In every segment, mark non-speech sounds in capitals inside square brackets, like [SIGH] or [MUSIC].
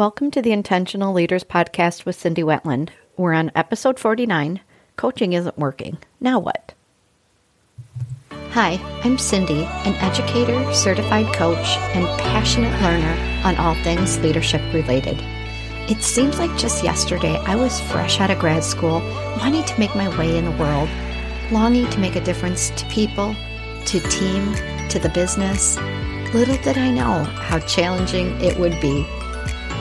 Welcome to the Intentional Leaders Podcast with Cindy Wetland. We're on episode 49 Coaching Isn't Working. Now what? Hi, I'm Cindy, an educator, certified coach, and passionate learner on all things leadership related. It seems like just yesterday I was fresh out of grad school, wanting to make my way in the world, longing to make a difference to people, to team, to the business. Little did I know how challenging it would be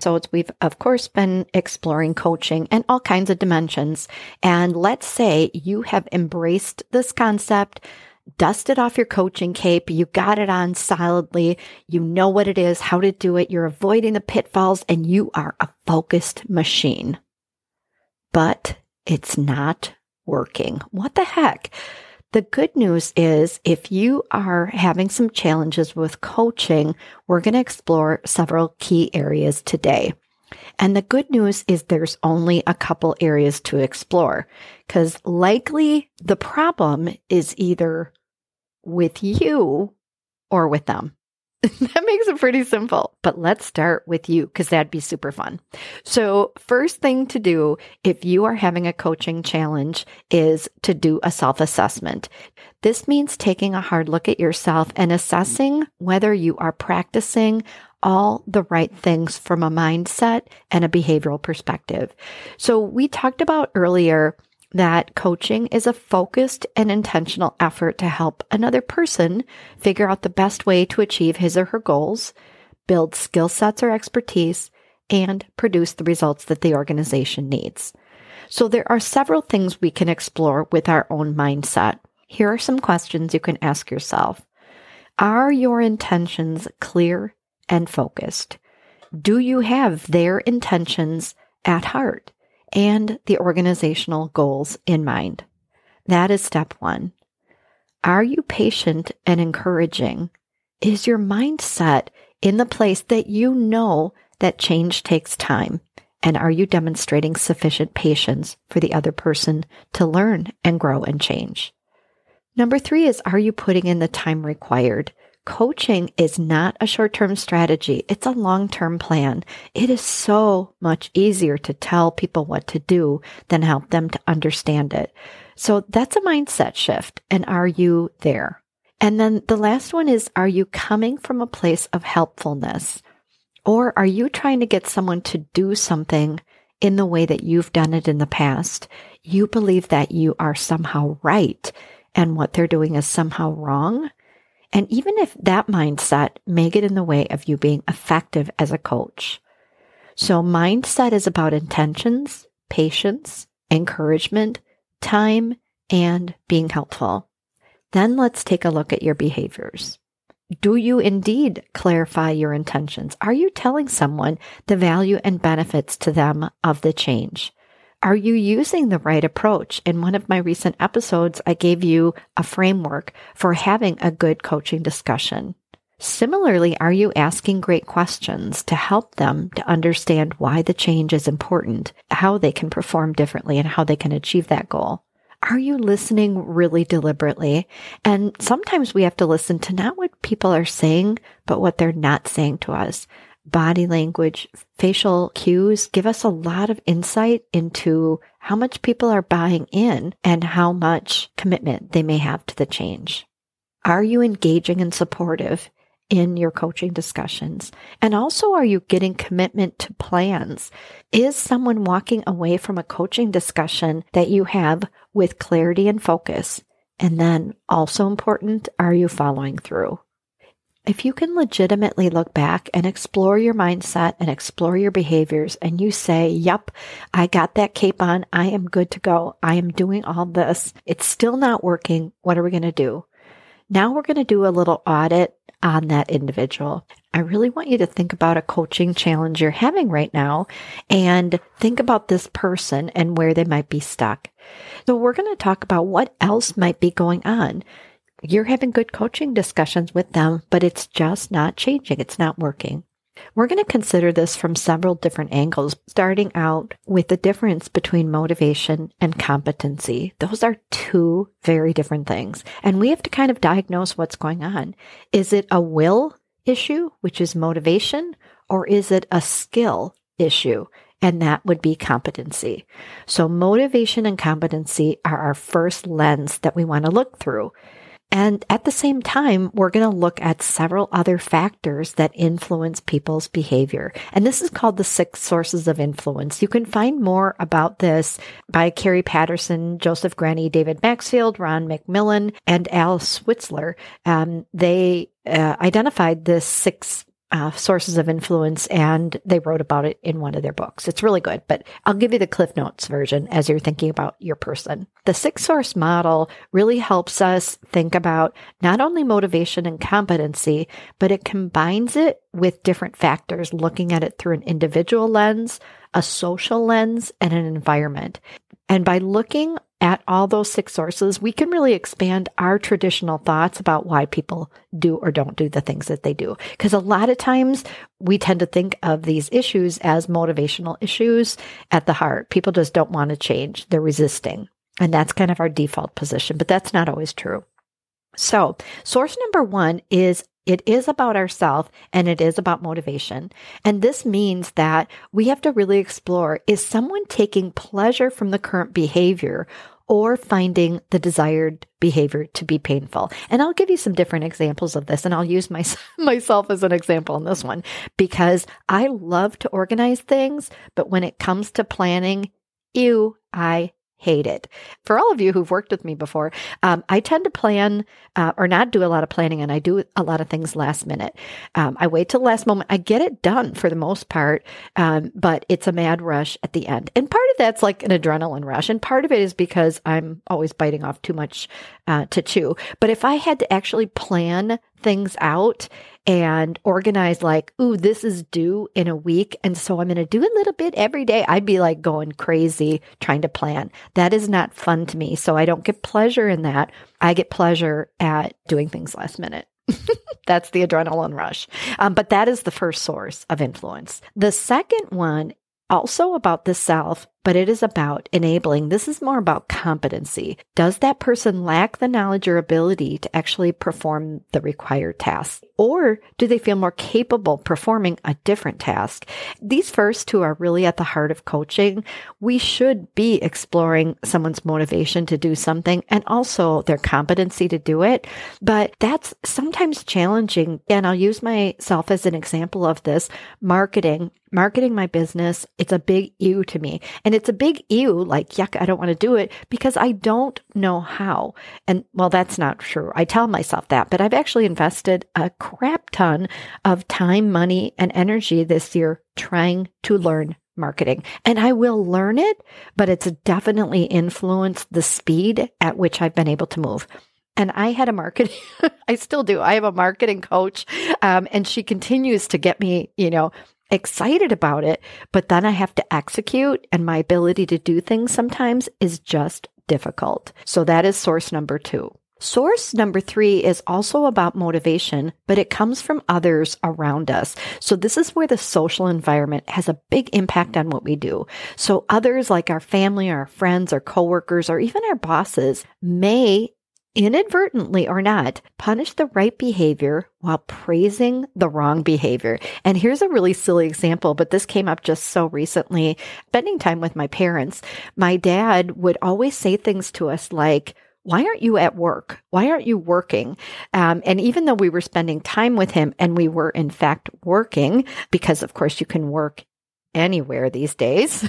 Episodes, we've of course been exploring coaching and all kinds of dimensions. And let's say you have embraced this concept, dusted off your coaching cape, you got it on solidly, you know what it is, how to do it, you're avoiding the pitfalls, and you are a focused machine. But it's not working. What the heck? The good news is if you are having some challenges with coaching, we're going to explore several key areas today. And the good news is there's only a couple areas to explore because likely the problem is either with you or with them. [LAUGHS] that makes it pretty simple. But let's start with you because that'd be super fun. So, first thing to do if you are having a coaching challenge is to do a self assessment. This means taking a hard look at yourself and assessing whether you are practicing all the right things from a mindset and a behavioral perspective. So, we talked about earlier that coaching is a focused and intentional effort to help another person figure out the best way to achieve his or her goals, build skill sets or expertise, and produce the results that the organization needs. So there are several things we can explore with our own mindset. Here are some questions you can ask yourself. Are your intentions clear and focused? Do you have their intentions at heart? And the organizational goals in mind. That is step one. Are you patient and encouraging? Is your mindset in the place that you know that change takes time? And are you demonstrating sufficient patience for the other person to learn and grow and change? Number three is, are you putting in the time required? Coaching is not a short term strategy, it's a long term plan. It is so much easier to tell people what to do than help them to understand it. So that's a mindset shift. And are you there? And then the last one is Are you coming from a place of helpfulness? Or are you trying to get someone to do something in the way that you've done it in the past? You believe that you are somehow right and what they're doing is somehow wrong. And even if that mindset may get in the way of you being effective as a coach. So mindset is about intentions, patience, encouragement, time, and being helpful. Then let's take a look at your behaviors. Do you indeed clarify your intentions? Are you telling someone the value and benefits to them of the change? Are you using the right approach? In one of my recent episodes, I gave you a framework for having a good coaching discussion. Similarly, are you asking great questions to help them to understand why the change is important, how they can perform differently, and how they can achieve that goal? Are you listening really deliberately? And sometimes we have to listen to not what people are saying, but what they're not saying to us body language, facial cues give us a lot of insight into how much people are buying in and how much commitment they may have to the change. Are you engaging and supportive? in your coaching discussions? And also, are you getting commitment to plans? Is someone walking away from a coaching discussion that you have with clarity and focus? And then, also important, are you following through? If you can legitimately look back and explore your mindset and explore your behaviors, and you say, Yep, I got that cape on. I am good to go. I am doing all this. It's still not working. What are we going to do? Now we're going to do a little audit on that individual. I really want you to think about a coaching challenge you're having right now and think about this person and where they might be stuck. So we're going to talk about what else might be going on you're having good coaching discussions with them, but it's just not changing. It's not working. We're going to consider this from several different angles, starting out with the difference between motivation and competency. Those are two very different things. And we have to kind of diagnose what's going on. Is it a will issue, which is motivation, or is it a skill issue? And that would be competency. So motivation and competency are our first lens that we want to look through. And at the same time, we're going to look at several other factors that influence people's behavior. And this is called the six sources of influence. You can find more about this by Kerry Patterson, Joseph Grenny, David Maxfield, Ron McMillan, and Al Switzler. Um, they uh, identified this six uh, sources of influence, and they wrote about it in one of their books. It's really good, but I'll give you the Cliff Notes version as you're thinking about your person. The six source model really helps us think about not only motivation and competency, but it combines it with different factors, looking at it through an individual lens, a social lens, and an environment. And by looking at all those six sources, we can really expand our traditional thoughts about why people do or don't do the things that they do. Because a lot of times we tend to think of these issues as motivational issues at the heart. People just don't want to change, they're resisting. And that's kind of our default position, but that's not always true. So, source number one is it is about ourselves and it is about motivation. And this means that we have to really explore is someone taking pleasure from the current behavior or finding the desired behavior to be painful. And I'll give you some different examples of this and I'll use my, [LAUGHS] myself as an example in this one because I love to organize things, but when it comes to planning, ew, I hate it. For all of you who've worked with me before, um, I tend to plan uh, or not do a lot of planning and I do a lot of things last minute. Um, I wait till last moment. I get it done for the most part, um, but it's a mad rush at the end. And part of that's like an adrenaline rush. And part of it is because I'm always biting off too much uh, to chew. But if I had to actually plan things out and organize like, ooh, this is due in a week. And so I'm going to do a little bit every day. I'd be like going crazy trying to plan. That is not fun to me. So I don't get pleasure in that. I get pleasure at doing things last minute. [LAUGHS] That's the adrenaline rush. Um, but that is the first source of influence. The second one also about the self, but it is about enabling. This is more about competency. Does that person lack the knowledge or ability to actually perform the required task? Or do they feel more capable performing a different task? These first two are really at the heart of coaching. We should be exploring someone's motivation to do something and also their competency to do it. But that's sometimes challenging. And I'll use myself as an example of this marketing marketing my business, it's a big ew to me. And it's a big ew, like, yuck, I don't want to do it because I don't know how. And well, that's not true. I tell myself that, but I've actually invested a crap ton of time, money, and energy this year trying to learn marketing. And I will learn it, but it's definitely influenced the speed at which I've been able to move. And I had a marketing, [LAUGHS] I still do. I have a marketing coach, um, and she continues to get me, you know, excited about it, but then I have to execute and my ability to do things sometimes is just difficult. So that is source number two. Source number three is also about motivation, but it comes from others around us. So this is where the social environment has a big impact on what we do. So others like our family, our friends, our coworkers, or even our bosses may inadvertently or not, punish the right behavior while praising the wrong behavior. And here's a really silly example, but this came up just so recently. Spending time with my parents, my dad would always say things to us like, why aren't you at work? Why aren't you working? Um, and even though we were spending time with him and we were in fact working, because of course you can work anywhere these days,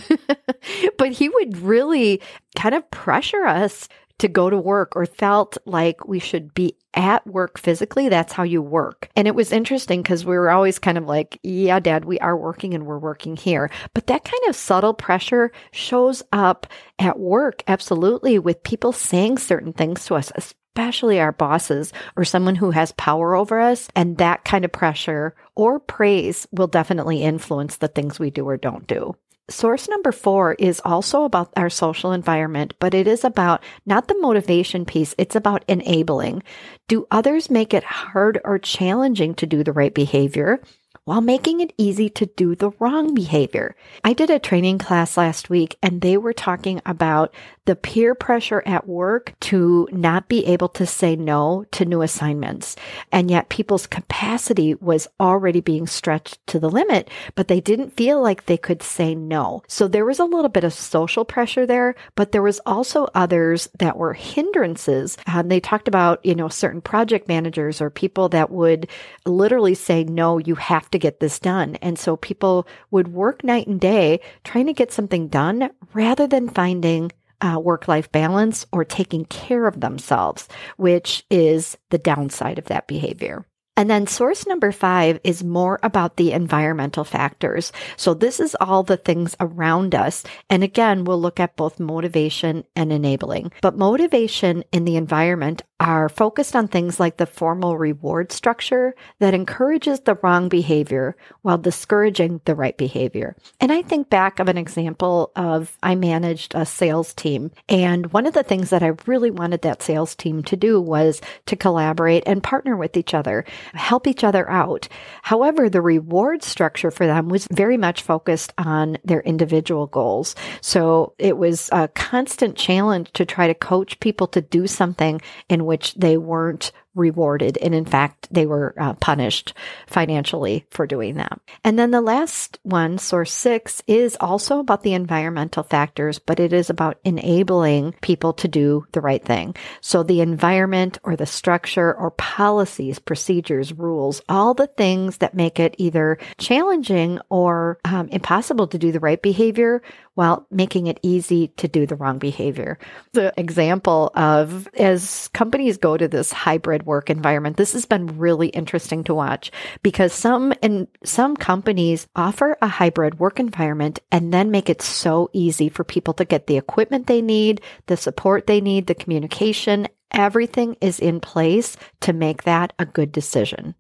[LAUGHS] but he would really kind of pressure us to go to work or felt like we should be at work physically. That's how you work. And it was interesting because we were always kind of like, yeah, dad, we are working and we're working here. But that kind of subtle pressure shows up at work, absolutely, with people saying certain things to us, especially our bosses or someone who has power over us. And that kind of pressure or praise will definitely influence the things we do or don't do. Source number four is also about our social environment, but it is about not the motivation piece, it's about enabling. Do others make it hard or challenging to do the right behavior? While making it easy to do the wrong behavior. I did a training class last week and they were talking about the peer pressure at work to not be able to say no to new assignments. And yet people's capacity was already being stretched to the limit, but they didn't feel like they could say no. So there was a little bit of social pressure there, but there was also others that were hindrances. And they talked about, you know, certain project managers or people that would literally say, no, you have to get this done. And so people would work night and day trying to get something done rather than finding uh, work life balance or taking care of themselves, which is the downside of that behavior. And then source number five is more about the environmental factors. So this is all the things around us. And again, we'll look at both motivation and enabling. But motivation in the environment are focused on things like the formal reward structure that encourages the wrong behavior while discouraging the right behavior. And I think back of an example of I managed a sales team. And one of the things that I really wanted that sales team to do was to collaborate and partner with each other help each other out. However, the reward structure for them was very much focused on their individual goals. So it was a constant challenge to try to coach people to do something in which they weren't rewarded. And in fact, they were uh, punished financially for doing that. And then the last one, source six, is also about the environmental factors, but it is about enabling people to do the right thing. So the environment or the structure or policies, procedures, rules, all the things that make it either challenging or um, impossible to do the right behavior while making it easy to do the wrong behavior. The example of as companies go to this hybrid work environment, this has been really interesting to watch because some in some companies offer a hybrid work environment and then make it so easy for people to get the equipment they need, the support they need, the communication, everything is in place to make that a good decision.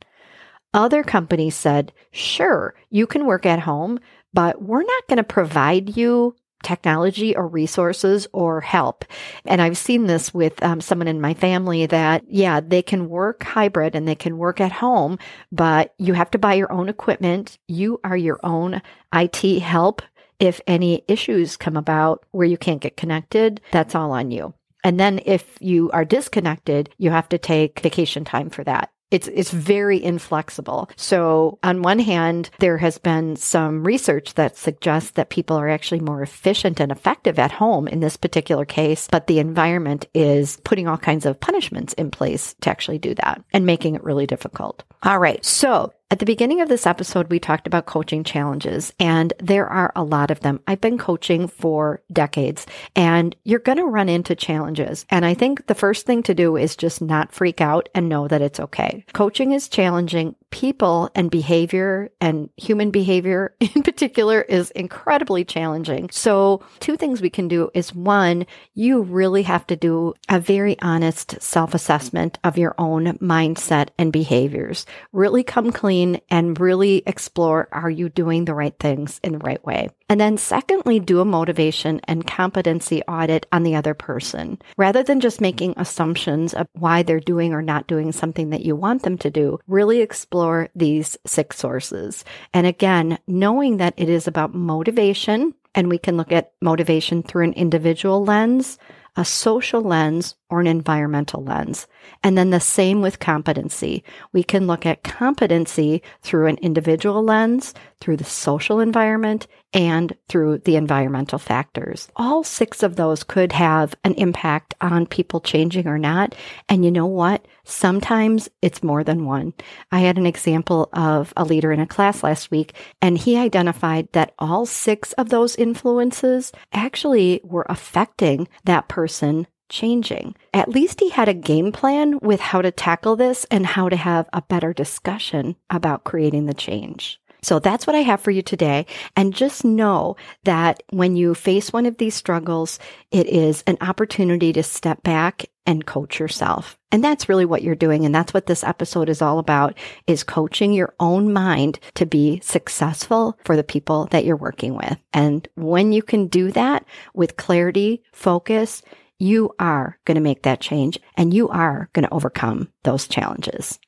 Other companies said, sure, you can work at home, but we're not going to provide you technology or resources or help. And I've seen this with um, someone in my family that, yeah, they can work hybrid and they can work at home, but you have to buy your own equipment. You are your own IT help. If any issues come about where you can't get connected, that's all on you. And then if you are disconnected, you have to take vacation time for that. It's, it's very inflexible. So on one hand, there has been some research that suggests that people are actually more efficient and effective at home in this particular case, but the environment is putting all kinds of punishments in place to actually do that and making it really difficult. All right. So at the beginning of this episode, we talked about coaching challenges, and there are a lot of them. I've been coaching for decades, and you're going to run into challenges. And I think the first thing to do is just not freak out and know that it's okay. Coaching is challenging. People and behavior and human behavior [LAUGHS] in particular is incredibly challenging. So, two things we can do is one, you really have to do a very honest self assessment of your own mindset and behaviors. Really come clean and really explore are you doing the right things in the right way? And then, secondly, do a motivation and competency audit on the other person. Rather than just making assumptions of why they're doing or not doing something that you want them to do, really explore these six sources. And again, knowing that it is about motivation, and we can look at motivation through an individual lens, a social lens, or an environmental lens. And then the same with competency. We can look at competency through an individual lens, through the social environment, and through the environmental factors. All six of those could have an impact on people changing or not. And you know what? Sometimes it's more than one. I had an example of a leader in a class last week, and he identified that all six of those influences actually were affecting that person changing. At least he had a game plan with how to tackle this and how to have a better discussion about creating the change. So that's what I have for you today. And just know that when you face one of these struggles, it is an opportunity to step back and coach yourself. And that's really what you're doing. And that's what this episode is all about is coaching your own mind to be successful for the people that you're working with. And when you can do that with clarity, focus, you are going to make that change and you are going to overcome those challenges.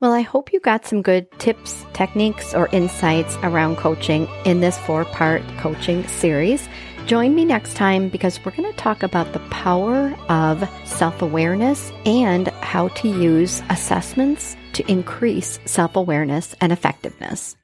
Well, I hope you got some good tips, techniques, or insights around coaching in this four part coaching series. Join me next time because we're going to talk about the power of self awareness and how to use assessments to increase self awareness and effectiveness.